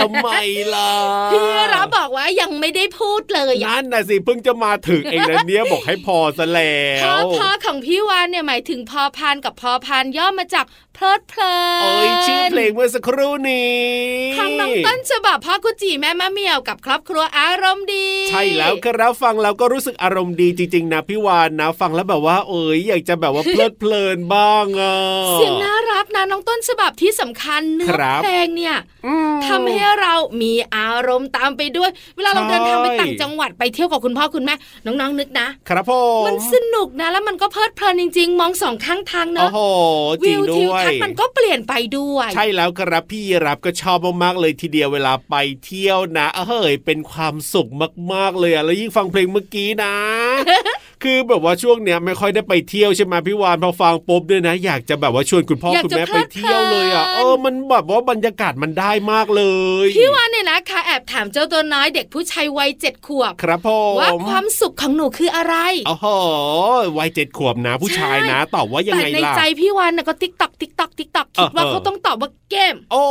ทำไมล่ะพี่รับบอกว่ายังไม่ได้พูดเลยนั่นน่ะสิเพิ่งจะมาถึงเองนะเนี้ยบอกให้พอซะแล้วพอพอของพี่วานเนี่ยหมายถึงพอพานกับพอพานย่อมาจากเพลิดเพลินเอ้ยชื่อเพลงเมื่อสักครู่นี้ของน้องต้นฉบับพ่อกุจีแม่มะเมียวกับครอบครัวอารมณ์ดี ใช่แล้วครับฟังแล้วก็รู้สึกอารมณ์ดีจริง ๆ นะพี่วานนะ ฟังแล้วแบบว่า เอ้ยอยากจะแบบว่าเพลิดเพลินบ้างอะเสียงน่ารักนะน้องต้นฉบับที่สำคัญเนื้อเพลงเนี่ยอืม ทำให้เรามีอารมณ์ตามไปด้วย เวลาเราใช่เดินทางไปต่างจังหวัดไปเที่ยวกับคุณพ่อคุณแม่น้องๆนึกนะ ครับผมมันสนุกนะแล้วมันก็เพลิดเพลินจริง ๆ มองสองข้างทางโอ้เนาะโหจริวิงวด้ทิววยทัศน์มันก็เปลี่ยนไปด้วย ใช่แล้วครับพี่รับก็ชอบมากๆเลยทีเดียวเวลาไปเที่ยวนะเฮ้ยเป็นความสุขมากๆเลยอะแล้วยิ่งฟังเพลงเมื่อกี้นะคือแบบว่าช่วงเนี้ยไม่ค่อยได้ไปเที่ยวใช่ไหมพี่วานพอฟังปุ๊บด้วยนะ อยากจะแบบว่าชวนคุณพ่ออยากคุณจะแม่เพลิไปดเที่ยวเลยอะเพลินเออมันแบบว่าบรรยากาศมันได้มากเลย พี่วานเนี่ยนะคะแอบถามเจ้าตัวน้อยเด็กผู้ชายวัยเจ็ดขวบ ครับผมว่าความสุขของหนูคืออะไรโอ้โหวัยเจ็ดขวบนะ ผู้ชายนะตอบว่ายังแต่ไงในล่ะใจพี่วานน่ะก็ติ๊กตอกติ๊กตอกติ๊กตอกคิดว่าเออเขาต้องตอบว่าเกมโอ้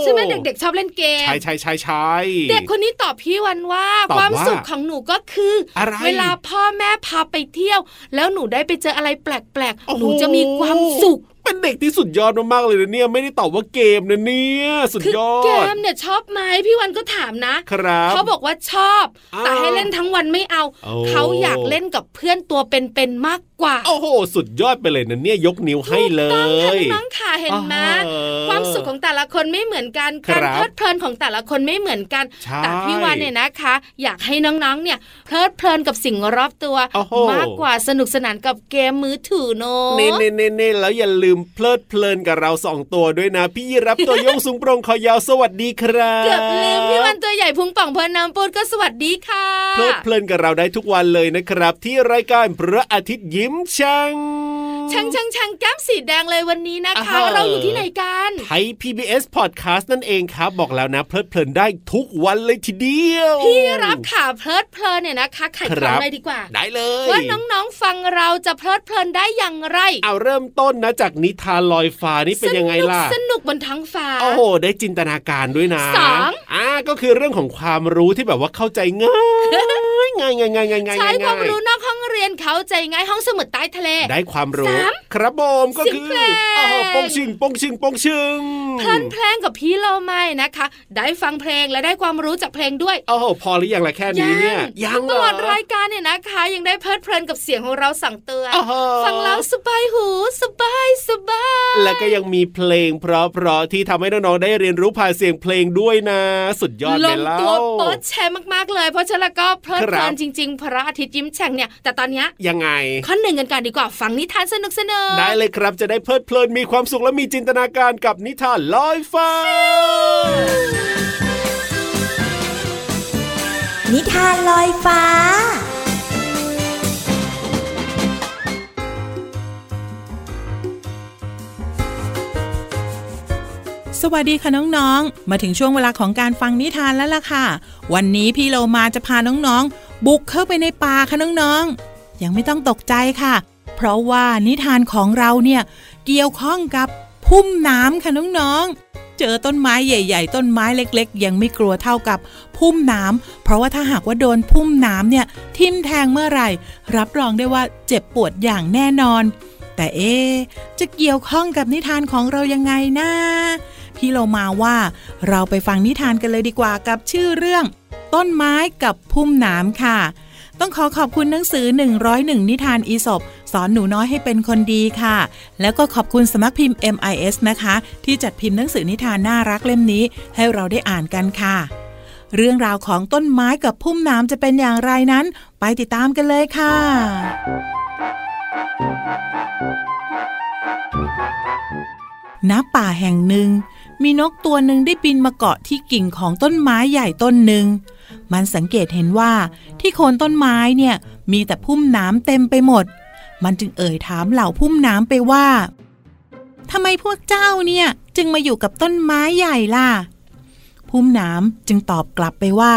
ใช่ไหมเด็กๆชอบเล่นเกมใช่ใช่ใช่ใช่เด็กคนนี้ตอบพี่วันว่าตอบความว่าสุขของหนูก็คือออะไรเวลาพ่อแม่พาไปเที่ยว แล้วหนูได้ไปเจออะไรแปลกโอ้ๆโหหนูจะมีความสุข เป็นเด็กที่สุดยอดมากๆเลยนะเนี่ยไม่ได้ตอบว่าเกมนะเนี่ยสุดคือยอเกดมเนี่ยชอบไหมพี่วันก็ถามนะครับเขาบอกว่าชอบอ้าวแต่ให้เล่นทั้งวันไม่เอาโอ้เขาอยากเล่นกับเพื่อนตัวเป็นๆมากกว่า โอ้โห สุดยอดไปเลยนะเนี่ยยกนิ้วให้เลถูกต้องค่ะยน้องๆค่ะเห็นไหมเออความสุขของแต่ละคนไม่เหมือนกันครับการเพลิดเพลินของแต่ละคนไม่เหมือนกันใช่แต่พี่วันเนี่ยนะคะ อยากให้น้องๆเนี่ยเพลิดเพลินกับสิ่งรอบตัวโอ้โหมากกว่าสนุกสนานกับเกมมือถือเนอะเน่เน่เน่เน่แล้วอย่าลืมเพลิดเพลินกับเราสองตัวด้วยนะ พี่ยีรับตัวโยงสูงโปรงคอยาวสวัสดีครับเกือบลืมพี่วันตัวใหญ่พุงป่องเพลินน้ำปูดก็สวัสดีค่ะ เพลิดเพลินกับเราได้ทุกวันเลยนะครับ ที่รายการพระอาทิตย์ยิ้มช่างช่างช่างช่างแก้มสีแดงเลยวันนี้นะคะอ่าฮะเราอยู่ที่ไหนกันไทย PBS Podcast นั่นเองครับ บอกแล้วนะ เพลิดเพลินได้ทุกวันเลยทีเดียวพี่รับข่าวเพลิดเพลินเนี่ยนะคะไข่คขรัองบเลยดีกว่า ได้เลยว่าน้องๆฟังเราจะเพลิดเพลินได้อย่างไร เอาเริ่มต้นนะจากนิทานลอยฟ้านี่เป็นยังไงล่ะ สนุกบนท้องฟ้า โอ้โห ได้จินตนาการด้วยนะสองอ่าก็คือเรื่องของความรู้ที่แบบว่าเข้าใจง่ายง่ายง่ายง่ายง่ายง่ายใช้ความง่ายรู้นอกห้องเรียนเข้าใจง่ายห้องสมุดใต้ทะเล ได้ความรู้สามครับผมก็คือเสียงเพลงโอ้โหปงชิงปงชิงปงชิงเพลินเพลงกับพี่เราไม่นะคะ ได้ฟังเพลงและได้ความรู้จากเพลงด้วย โอ้โหพอหรือยังล่ะแค่นี้เนี่ยยังตเหรลออดรายการเนี่ยนะคะ ยังได้เพลิดเพลินกับเสียงของเราสั่งเตือนโอ้โหฟังแล้วสบายหูสบายสบาย แล้วก็ยังมีเพลงเพราะๆที่ทำให้น้องๆได้เรียนรู้ผ่านเสียงเพลงด้วยนะ สุดยอดลเลยงแล้ตัววโป๊ะแชร์มากๆเลย เพราะฉะนั้นแล้วก็เพลิดเพลิครันบจริง ๆ พระอาทิตย์ยิ้มแฉ่งเนี่ย แต่ตอนเนี้ยยังไงข้อหนึ่งกันก่อนดีกว่าฟังนิทานสนุกสนุกได้เลยครับจะได้เพลิดเพลินมีความสุขและมีจินตนาการกับนิทานลอยฟ้า นิทานลอยฟ้า สวัสดีค่ะน้องๆ มาถึงช่วงเวลาของการฟังนิทานแล้วล่ะค่ะ วันนี้พี่โลมาจะพาน้องๆ บุกเข้าไปในป่าค่ะน้องๆ ยังไม่ต้องตกใจค่ะ เพราะว่านิทานของเราเนี่ยเกี่ยวข้องกับพุ่มน้ำค่ะน้องๆ เจอต้นไม้ใหญ่ ๆ ต้นไม้เล็ก ๆ ยังไม่กลัวเท่ากับพุ่มน้ำเพราะว่าถ้าหากว่าโดนพุ่มน้ำเนี่ยทิ่มแทงเมื่อไหร่ รับรองได้ว่าเจ็บปวดอย่างแน่นอน แต่เอ๊จะเกี่ยวข้องกับนิทานของเรายังไงนะ พี่เรามาว่าเราไปฟังนิทานกันเลยดีกว่ากับชื่อเรื่อง ต้นไม้กับพุ่มหน้ำค่ะ ต้องขอขอบคุณหนังสือ 101 นิทานอีสบสอนหนูน้อยให้เป็นคนดีค่ะ แล้วก็ขอบคุณสำนักพิมพ์ MIS นะคะ ที่จัดพิมพ์หนังสือนิทานน่ารักเล่มนี้ ให้เราได้อ่านกันค่ะ เรื่องราวของต้นไม้กับพุ่มน้ำจะเป็นอย่างไรนั้น ไปติดตามกันเลยค่ะ ณ ป่าแห่งหนึ่ง มีนกตัวหนึ่งได้บินมาเกาะที่กิ่งของต้นไม้ใหญ่ต้นหนึ่ง มันสังเกตเห็นว่าที่โคนต้นไม้เนี่ย มีแต่พุ่มน้ำเต็มไปหมด มันจึงเอ่ยถามเหล่าพุ่มน้ำไปว่าทำไมพวกเจ้าเนี่ยจึงมาอยู่กับต้นไม้ใหญ่ล่ะ พุ่มน้ำจึงตอบกลับไปว่า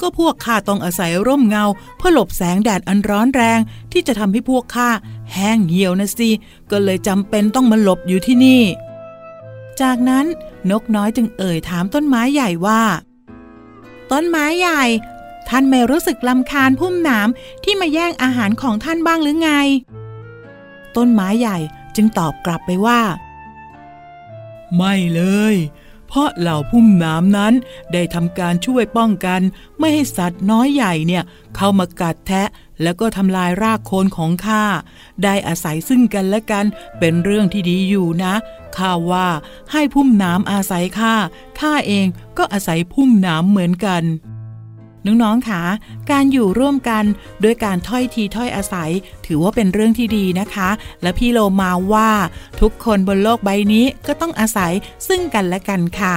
ก็พวกข้าต้องอาศัยร่มเงา เพื่อหลบแสงแดดอันร้อนแรงที่จะทำให้พวกข้าแห้งเหี่ยวนะสิ ก็เลยจำเป็นต้องมาหลบอยู่ที่นี่ จากนั้นนกน้อยจึงเอ่ยถามต้นไม้ใหญ่ว่า ต้นไม้ใหญ่ ท่านไม่รู้สึกลำคาญพุ่มหนามที่มาแย่งอาหารของท่านบ้างหรือไง ต้นไม้ใหญ่จึงตอบกลับไปว่า ไม่เลย เพราะเหล่าพุ่มหน้ำนั้นได้ทำการช่วยป้องกัน ไม่ให้สัตว์น้อยใหญ่เนี่ย เข้ามากัดแทะ แล้วก็ทำลายรากโคนของข้า ได้อาศัยซึ่งกันและกัน เป็นเรื่องที่ดีอยู่นะ ข้าว่าให้พุ่มน้ำอาศัยข้า ข้าเองก็อาศัยพุ่มน้ำเหมือนกัน น้องๆคะการอยู่ร่วมกันด้วยการถ้อยทีถ้อยอาศัย ถือว่าเป็นเรื่องที่ดีนะคะ และพี่โลมาว่า ทุกคนบนโลกใบนี้ก็ต้องอาศัยซึ่งกันและกันค่ะ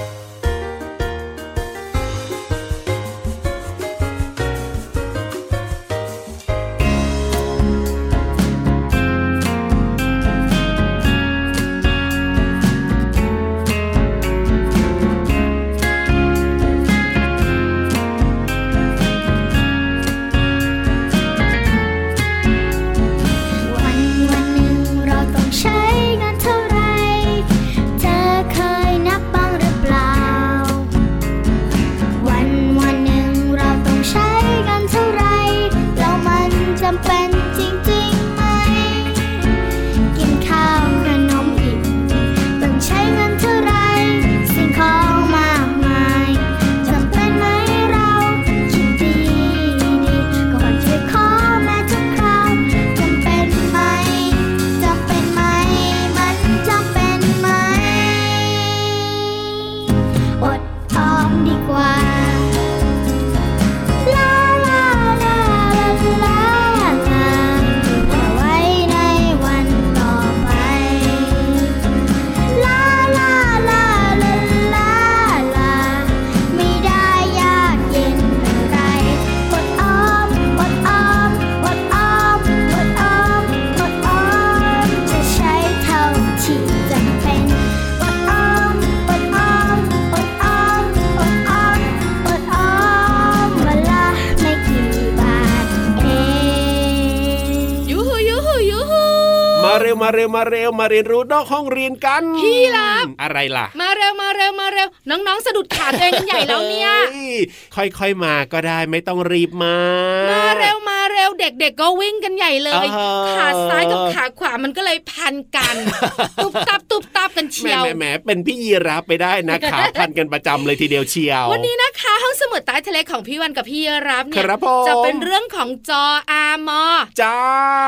มาเร็วมาเร็วมาเรียนรู้นอกห้องเรียนกัน พี่รับอะไรล่ะ มาเร็วมาเร็วมาเร็ว น้องๆสะดุดขาตัวเองกันใหญ่แล้วเนี่ยฮ้ค่อยๆมาก็ได้ไม่ต้องรีบมา มาเร็วมาเร็วเด็ก ๆ ก็วิ่งกันใหญ่เลยอ่าขาซ้ายกับขาขวามันก็เลยพันกัน ตุบตับตุบตับกันแหเชีมยวแหมแหมเป็นพี่ยีรับไปได้นะขาพันกันประจำเลยทีเดียวเชียว วันนี้นะคะห้องสมุดใต้ทะเลของพี่วันกับพี่รับเนี่ยครับผมจะเป็นเรื่องของจออามอจา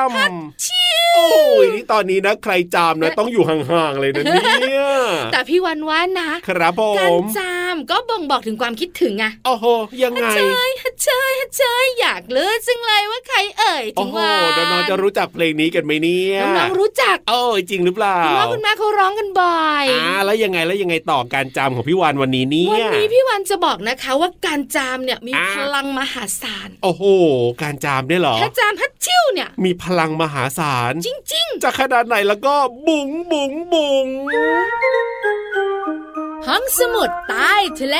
มโอ้ยนี่ตอนนี้นะใครจามนะต้องอยู่ห่างๆเลยนะเนี่ยแต่พี่วันว่านะครับผการมจามก็บ่งบอกถึงความคิดถึงอะโอ้โหยังไงเจยฮัจเจยฮัจเจยอยากรู้จังเลยว่าใครเอ่ยโอ้ถึงโหว่าน้องๆจะรู้จักเพลงนี้กันไหมเนี่ยน้องๆรู้จักโอ้ยจริงหรือเปล่าคุณพ่อคุณแม่เขาร้องกันบ่อยอ่าแล้วยังไงแล้วยังไงต่อการจามของพี่วานวันนี้เนี่วันยนี้พี่วันจะบอกนะคะว่าการจามเนี่ยมีอ่าพลังมหาศาลโอ้โห การจามเนี่ยเหรอถ้าจามฮัดชิ่วเนี่ย มีพลังมหาศาลจริงจะขนาดไหนแล้วก็บุ๋งบุ๋งบุ๋งๆห้องสมุดใต้ทะเล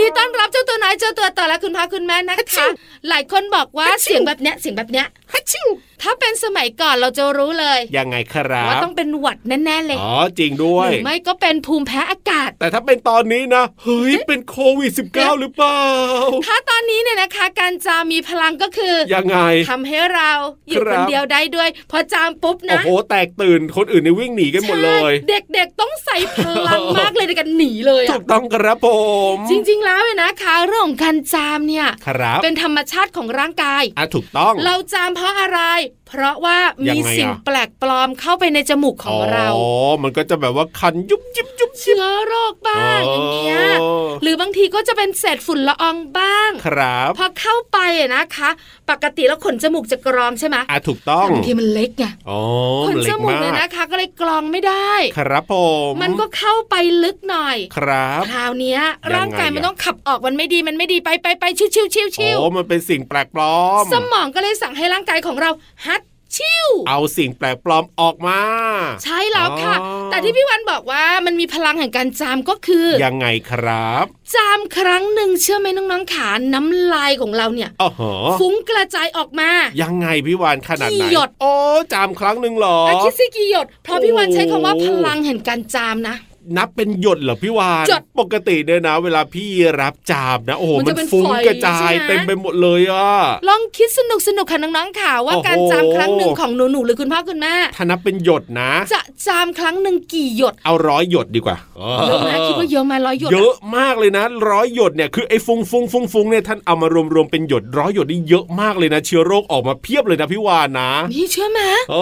ดีต้อนรับเจ้าตัวน้อยเจ้าตัวต่อและคุณพ่อคุณแม่นะคะ หลายคนบอกว่าเสียงแบบเนี้ยเสียงแบบเนี้ยฮัดชิ่ว ถ้าเป็นสมัยก่อนเราจะรู้เลยยังไงครับว่าต้องเป็นหวัดแน่ๆเลยอ๋อจริงด้วหยรือไม่ก็เป็นภูมิแพ้อากาศ แต่ถ้าเป็นตอนนี้นะเฮ้ยเป็นโควิด -19 หรือเปล่าถ้าตอนนี้เนี่ยนะคะ การจามมีพลังก็คือยังไงทำให้เราอยู่ครัคนบเดียวได้ด้วย พอจามปุ๊บโอ้นะโหแตกตื่นคนอื่นในวิ่งหนีกันหมดเลยใช่เด็กๆต้องใส่พลังมากเลยในการหนีเลยถูอะกต้องครับผมจริง ๆ แล้วเนี่ยนะคะเรื่องของการจามเนี่ยครับเป็นธรรมชาติของร่างกายอะถูกต้อง เราจามเพราะอะไรเพราะว่ายัมีงไงอะสิ่งแปลกปลอมเข้าไปในจมูกของเรา อ๋อ มันก็จะแบบว่าคันยุบยิบยุบเชื้อโรคบ้างอย่างเงี้ยโอ้ห รือบางทีก็จะเป็นเศษฝุ่นละอองบ้าง ครับ พอเข้าไปอะนะคะ ปกติแล้วขนจมูกจะกรองใช่ไหมอะถูกต้องบางทีมันเล็กไงอ๋อขนเล็จกมูกมาเนี่ยกนะคะ ก็เลยกรองไม่ได้ ครับผมมันก็เข้าไปลึกหน่อย ครับคราวเนี้ยยังไงร่างกายมันอะต้องขับออกมันไม่ดีมันไม่ดีไปไปไปชิวชิวชิวชิวโอ้มันเป็นสิ่งแปลกปลอม สมองก็เลยสั่งให้ร่างกายของเราฮัด ชิวเอาสิ่งแปลกปลอมออกมา ใช่แล้วค่ะอ๋อแต่ที่พี่วันบอกว่ามันมีพลังแห่งการจามก็คือ ยังไงครับ จามครั้งหนึ่งเชื่อไหมน้องๆขาน้ำลายของเราเนี่ยอ๋อหอฟุ้งกระจายออกมา ยังไงพี่วานขนาดไหนกี่หยดโอ้จามครั้งหนึ่งเหรออะคิดสิกี่หยดเพราะพี่วันใช้คำว่าโอ้พลังแห่งการจามนะ นับเป็นหยดเหรอพี่วานหยดปกติเนี่ยนะ เวลาพี่รับจามนะโอ้โหมันมัจะนเป็นฟุ้งฝอยกระจายใช่ไหมเต็มไปหมดเลยอะลองคิดสนุกสนุกค่ะน้องๆค่ะว่าโอ้โหการจามครั้งหนึ่งของหนูหนูๆหรือคุณพ่อคุณแม่ถ้านับเป็นหยดนะ จะจามครั้งหนึ่งกี่หยดเอาร้อยหยดดีกว่าเยอะไหมคิดว่าเยอะไหมร้อยหยดเยอะอะมากเลยนะร้อยหยดเนี่ยคือไอ้ฟุ้งฟุ้งฟุ้งฟุ้งเนี่ยท่านเอามารวมๆเป็นหยดร้อยหยดนี่เยอะมากเลยนะเชื้อโรคออกมาเพียบเลยนะพี่วานนะนี่เชื่อไหมเอ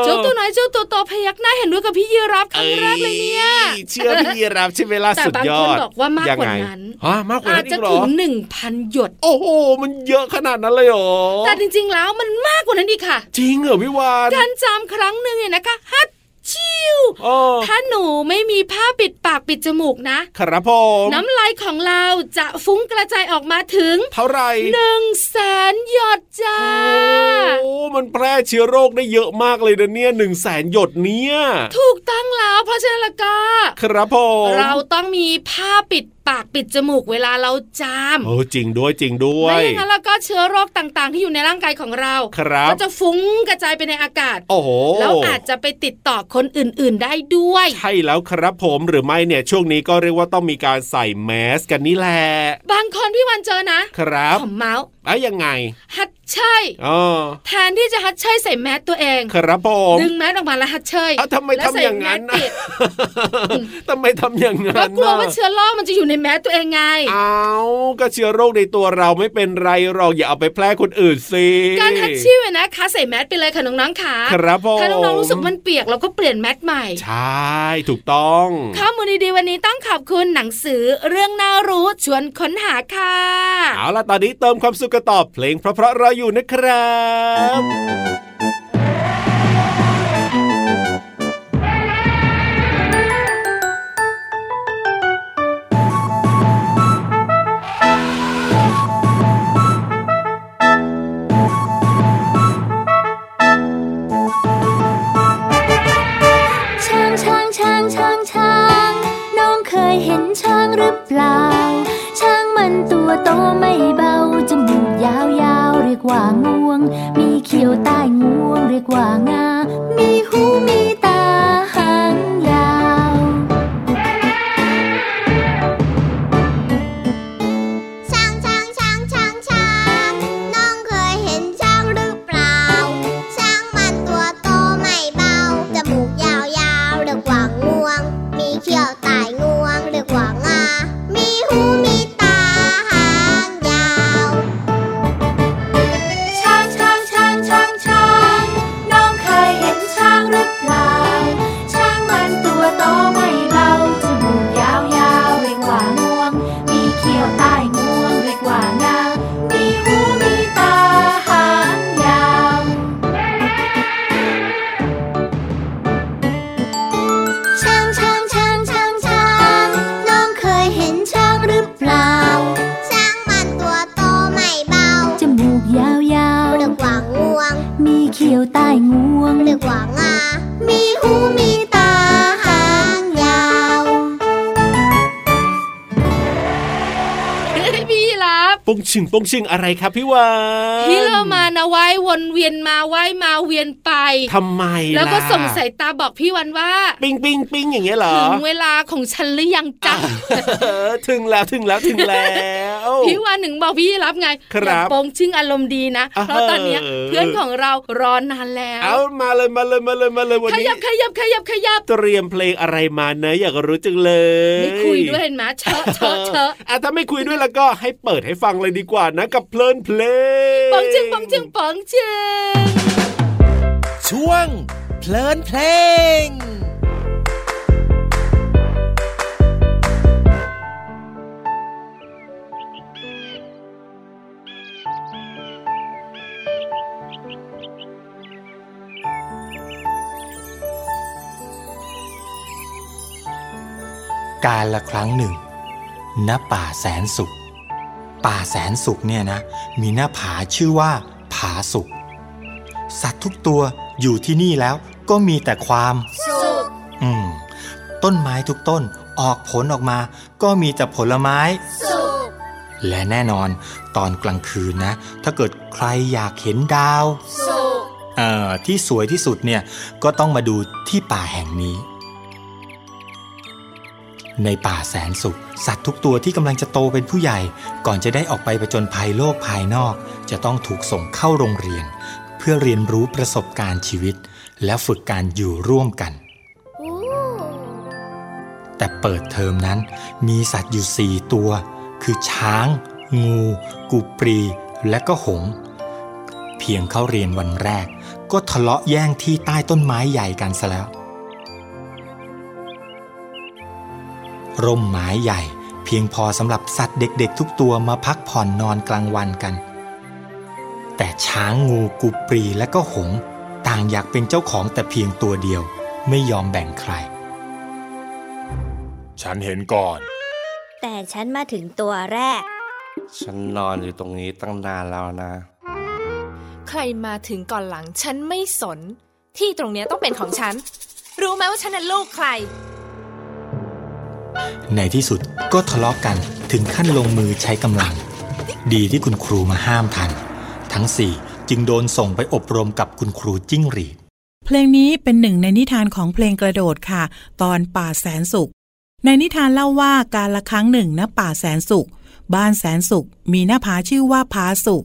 อเจ้าตัวไหนเจ้าตัวโตพยักหน้าเห็นด้วยกับพี่ยีรับครั้งแรกเลยเนี่ยอ้เชื่อพี่รับใช่ไหมล่ะแต่สุดบางยคอนดบอกว่ามากกว่ายังไงนั้นฮะมากกว่าอานั้จนอีจะกเหรถึองหนึ่งพันหยด โอ้โหมันเยอะขนาดนั้นเลยเหรอแต่จริง ๆ แล้วมันมากกว่านั้นอีกค่ะ จริงเหรอพี่วานการจามครั้งหนึ่งเนี่ยนะคะฮัดชิวเออถ้าหนูไม่มีผ้าปิดปากปิดจมูกนะ ครับผมน้ำลายของเราจะฟุ้งกระจายออกมาถึง เท่าไหร่หนึ่งแสนหยดจ้า โอ้ มันแพร่เชื้อโรคได้เยอะมากเลยนะเนี่ยหนึ่งแสนหยดเนี่ย ถูกตั้งแล้วเพราะฉะนั้นและก็ครับผมเราต้องมีผ้าปิดปากปิดจมูกเวลาเราจามโอ้จริงด้วยจริงด้วยไม่อย่างนั้นแล้วก็เชื้อโรคต่างๆ ที่อยู่ในร่างกายของเราครับก็จะฟุ้งกระจายไปในอากาศ โอ้โหแล้วอาจจะไปติดต่อคนอื่นๆได้ด้วย ใช่แล้วครับผมหรือไม่เนี่ยช่วงนี้ก็เรียกว่าต้องมีการใส่แมสกันนี่แหละ บางคนพี่วันเจอนะ ครับผมเมาส์อะยังไงฮัดเชยอ๋อแทนที่จะฮัดเชยใส่แมสตัวเอง ครับผมดึงแมสออกมาแล้วฮัดเชยเอ้าทำไมแล้วทำใส่อย่างนั้นแมนะสปิดทำไมทำอย่างก็นั้นกลัวว่าน่ะเชื้อโรคมันจะอยู่ในแมสตัวเองไง เอาก็เชื้อโรคในตัวเราไม่เป็นไรหรอกอย่าเอาไปแพร่คนอื่นสิการฮัดชิวเนี่ยนะคะใส่แมสไปเลยค่ะน้องๆค่ะครับผมถ้าน้องๆรู้สึกมันเปียกเราก็เปลี่ยนแมสใหม่ ใช่ถูกต้องข้อมูลดีๆวันนี้ต้องขอบคุณหนังสือเรื่องน่ารู้ชวนค้นหาค่ะเอาล่ะตอนนี้เติมความสุขกันต่อเพลงเพราะๆเราอยู่นะครับช้างช้างช้างช้างช้างน้องเคยเห็นช้างหรือเปล่า ช้างมันตัวโตไม่เบา มีเขียวใต้งวงเรียกว่างา งชิงปงชิงอะไรครับพี่วานพี่เรามานะว่ายวนเวียนมาว่ายมาเวียนไปทำไมล่ะแล้วก็ส่งสายตาบอกพี่วันว่า ปิ้งปิ้งปิ้งอย่างเงี้ยเหรอถึงเวลาของฉันหรือยังจ๊ะเออถึงแล้วถึงแล้วถึงแล้วพี่วันหนึ่งบอกพี่รับไงครับอย่าโปงชึ่งอารมณ์ดีนะอ่าเพราะตอนเนี้ยเออเพื่อนของเรารอนานแล้วเอามาเลยมาเลยมาเลยมาเลยวันขนี้ยับขยับขยับขยับเตรียมเพลงอะไรมาเนอะอยากรู้จังเลยไม่คุยด้วยเห็นไหมเชอะเชอะเชอะอะถ้าไม่คุยด้วยแล้วก็ให้เปิดให้ฟังเลยดีกว่านะกับเพลินเพลงปองชึงปองชึงปองชึงช่วงเพลินเพลงการละครั้งหนึ่ง ณ ป่าแสนสุข ป่าแสนสุขเนี่ยนะมีหน้าผาชื่อว่า ผาสุข สัตว์ทุกตัวอยู่ที่นี่แล้วก็มีแต่ความสุขอืมต้นไม้ทุกต้นออกผลออกมา ก็มีแต่ผลไม้สุขและแน่นอนตอนกลางคืนนะ ถ้าเกิดใครอยากเห็นดาวสุขเอ่อที่สวยที่สุดเนี่ยก็ต้องมาดูที่ป่าแห่งนี้ ในป่าแสนสุข สัตว์ทุกตัวที่กำลังจะโตเป็นผู้ใหญ่ ก่อนจะได้ออกไปผจญภัยโลกภายนอก จะต้องถูกส่งเข้าโรงเรียน เพื่อเรียนรู้ประสบการณ์ชีวิต และฝึกการอยู่ร่วมกัน แต่เปิดเทอมนั้น มีสัตว์อยู่สี่ตัว คือช้าง งู กูปรี และก็หง เพียงเข้าเรียนวันแรก ก็ทะเลาะแย่งที่ใต้ต้นไม้ใหญ่กันซะแล้ว ร่มไม้ใหญ่ เพียงพอสำหรับสัตว์เด็กๆ ทุกตัวมาพักผ่อนนอนกลางวันกัน แต่ช้างงูกูปรีและก็หงส์ต่างอยากเป็นเจ้าของแต่เพียงตัวเดียวไม่ยอมแบ่งใคร ฉันเห็นก่อน แต่ฉันมาถึงตัวแรก ฉันนอนอยู่ตรงนี้ตั้งนานแล้วนะ ใครมาถึงก่อนหลังฉันไม่สน ที่ตรงเนี้ยต้องเป็นของฉัน รู้ไหมว่าฉันน่ะลูกใคร ในที่สุดก็ทะเลาะกันถึงขั้นลงมือใช้กำลัง ดีที่คุณครูมาห้ามทัน ทั้งสี่จึงโดนส่งไปอบรมกับคุณครูจิ้งหรีด เพลงนี้เป็นหนึ่งในนิทานของเพลงกระโดดค่ะ ตอนป่าแสนสุข ในนิทานเล่าว่าการละครั้งหนึ่งณป่าแสนสุข บ้านแสนสุข มีหน้าผาชื่อว่าผาสุข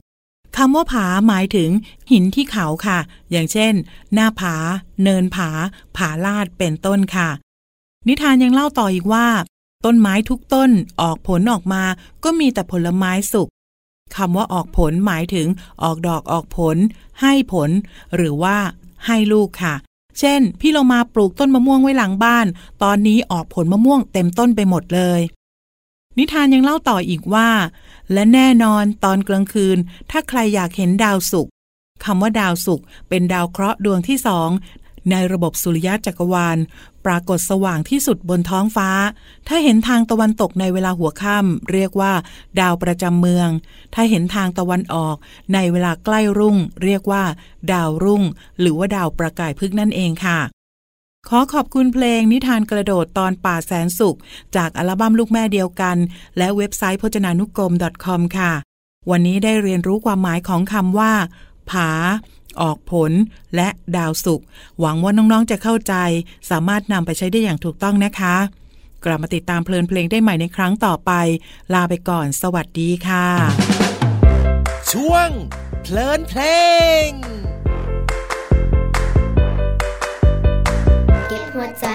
คำว่าผาหมายถึงหินที่เขาค่ะ อย่างเช่น หน้าผา เนินผา ผาลาดเป็นต้นค่ะ นิทานยังเล่าต่ออีกว่า ต้นไม้ทุกต้นออกผลออกมาก็มีแต่ผลไม้สุกคำว่าออกผลหมายถึงออกดอกออกผล ให้ผล หรือว่า ให้ลูกค่ะ เช่น พี่เรามาปลูกต้นมะม่วงไว้หลังบ้าน ตอนนี้ออกผลมะม่วงเต็มต้นไปหมดเลย นิทานยังเล่าต่ออีกว่า และแน่นอนตอนกลางคืน ถ้าใครอยากเห็นดาวศุกคำว่าดาวศุกเป็นดาวเคราะห์ดวงที่สอง ในระบบสุริยะจักรวาล ปรากฏสว่างที่สุดบนท้องฟ้า ถ้าเห็นทางตะวันตกในเวลาหัวค่ำเรียกว่า ดาวประจำเมือง ถ้าเห็นทางตะวันออก ในเวลาใกล้รุ่ง เรียกว่า ดาวรุ่ง หรือว่าดาวประกายพึกษ์นั่นเองค่ะขอขอบคุณเพลงนิทานกระโดดตอนป่าแสนสุข จากอัลบั้มลูกแม่เดียวกัน และเว็บไซต์พจนานุกรม .com ค่ะ วันนี้ได้เรียนรู้ความหมายของคำว่า ผา ออกผลและดาวสุกหวังว่าน้องๆจะเข้าใจ สามารถนำไปใช้ได้อย่างถูกต้องนะคะ กลับมาติดตามเพลินเพลงได้ใหม่ในครั้งต่อไป ลาไปก่อน สวัสดีค่ะ ช่วง เพลินเพลง เก็บหัวใจ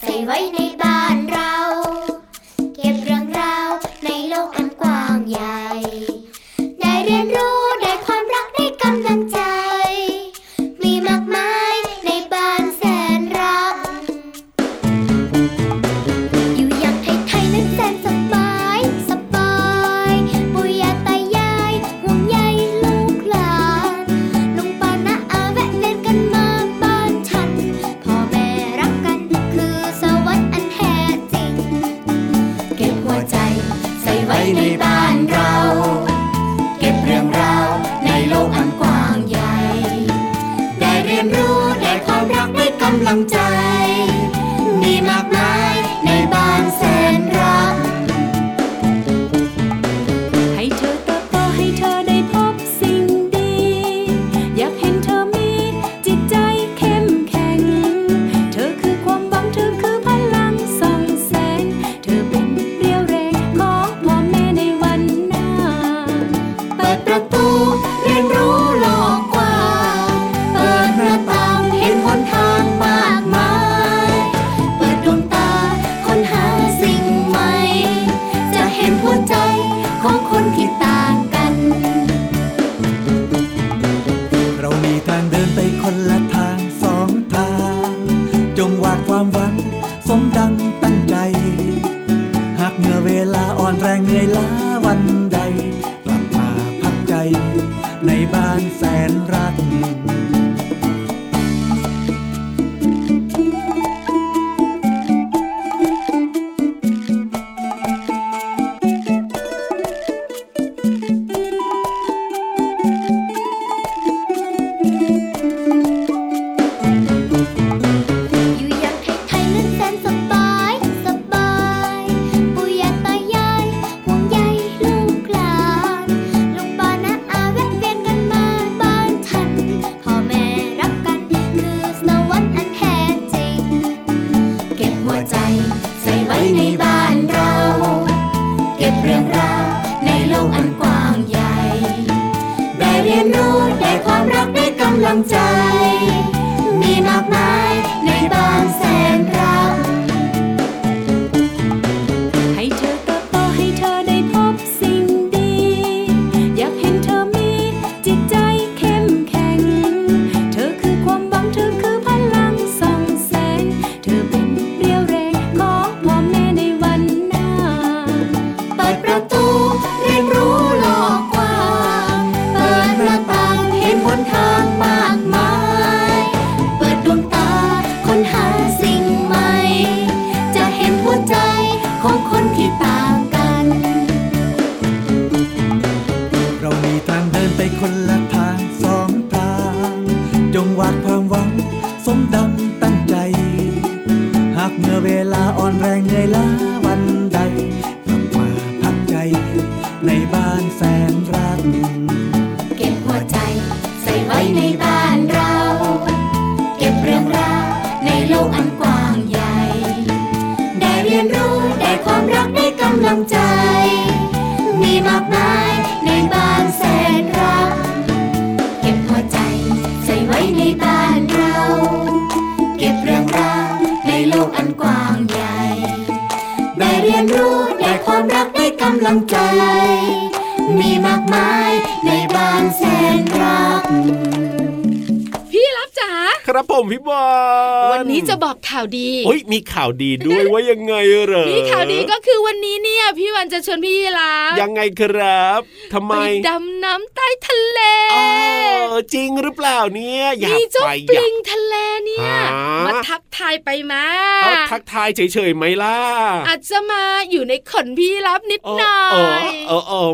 ใส่ไว้ในบ้านเรา ผมพี่บอลวันนี้จะบอกข่าวดีโอ้ยมีข่าวดีด้วยว่ายังไงเหรอพี่ข่าวดีก็คือวันนี้เนี่ยพี่วันจะชวนพี่รับยังไงครับทำไมไปดำน้ำใต้ทะเลเออจริงหรือเปล่าเนี่ยอยากมีเจ้าไปปอยาลิกงทะเลเนี่ยฮะมาทัก ทายไปมาเอาทักทายเฉยๆไหมล่ะอาจจะมาอยู่ในขนพี่รับนิดหน่อเออยเออเออ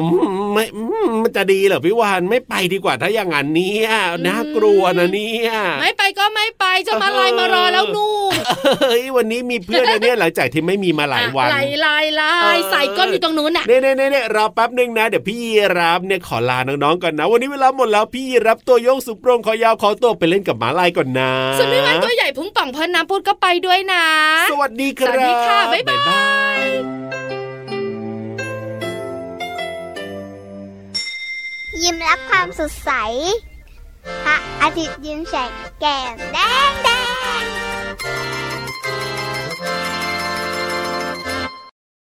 ไม่อืมมันจะดีเหรอพี่วานไม่ไปดีกว่าถ้าอย่างนั้นเนี่ยน่ากลัวนะเนี่ยไม่ไปก็ไม่ไปเจะมาลายมารอแล้วนู่นเฮ้ยวันนี้มีเพื่อนนะเนี่ยหลังจากที่ไม่มีมาหลายวันลายลายลาเอยอใส่ก้นอยู่ตรงนู้นน่ะเน่เน่เน่เน่รอแป๊บหนึ่งนะเดี๋ยวพี่ยีรับเนี่ยขอลาน้องๆก่อนนะ วันนี้เวลาหมดแล้วพี่ยีรับตัวโยงสุโปรงขอยาวขอตัวไปเล่นกับหมาลายก่อนนะส่วนพี่วันตัวใหญ่พุงป่องพอน้ำพูดก็ไปด้วยนะ สวัสดีครับ สวัสดีค่ะ บ๊ายบายยิ้มรับความสดใสพระอาทิตย์ยิ้มแฉกแก้มแดงแด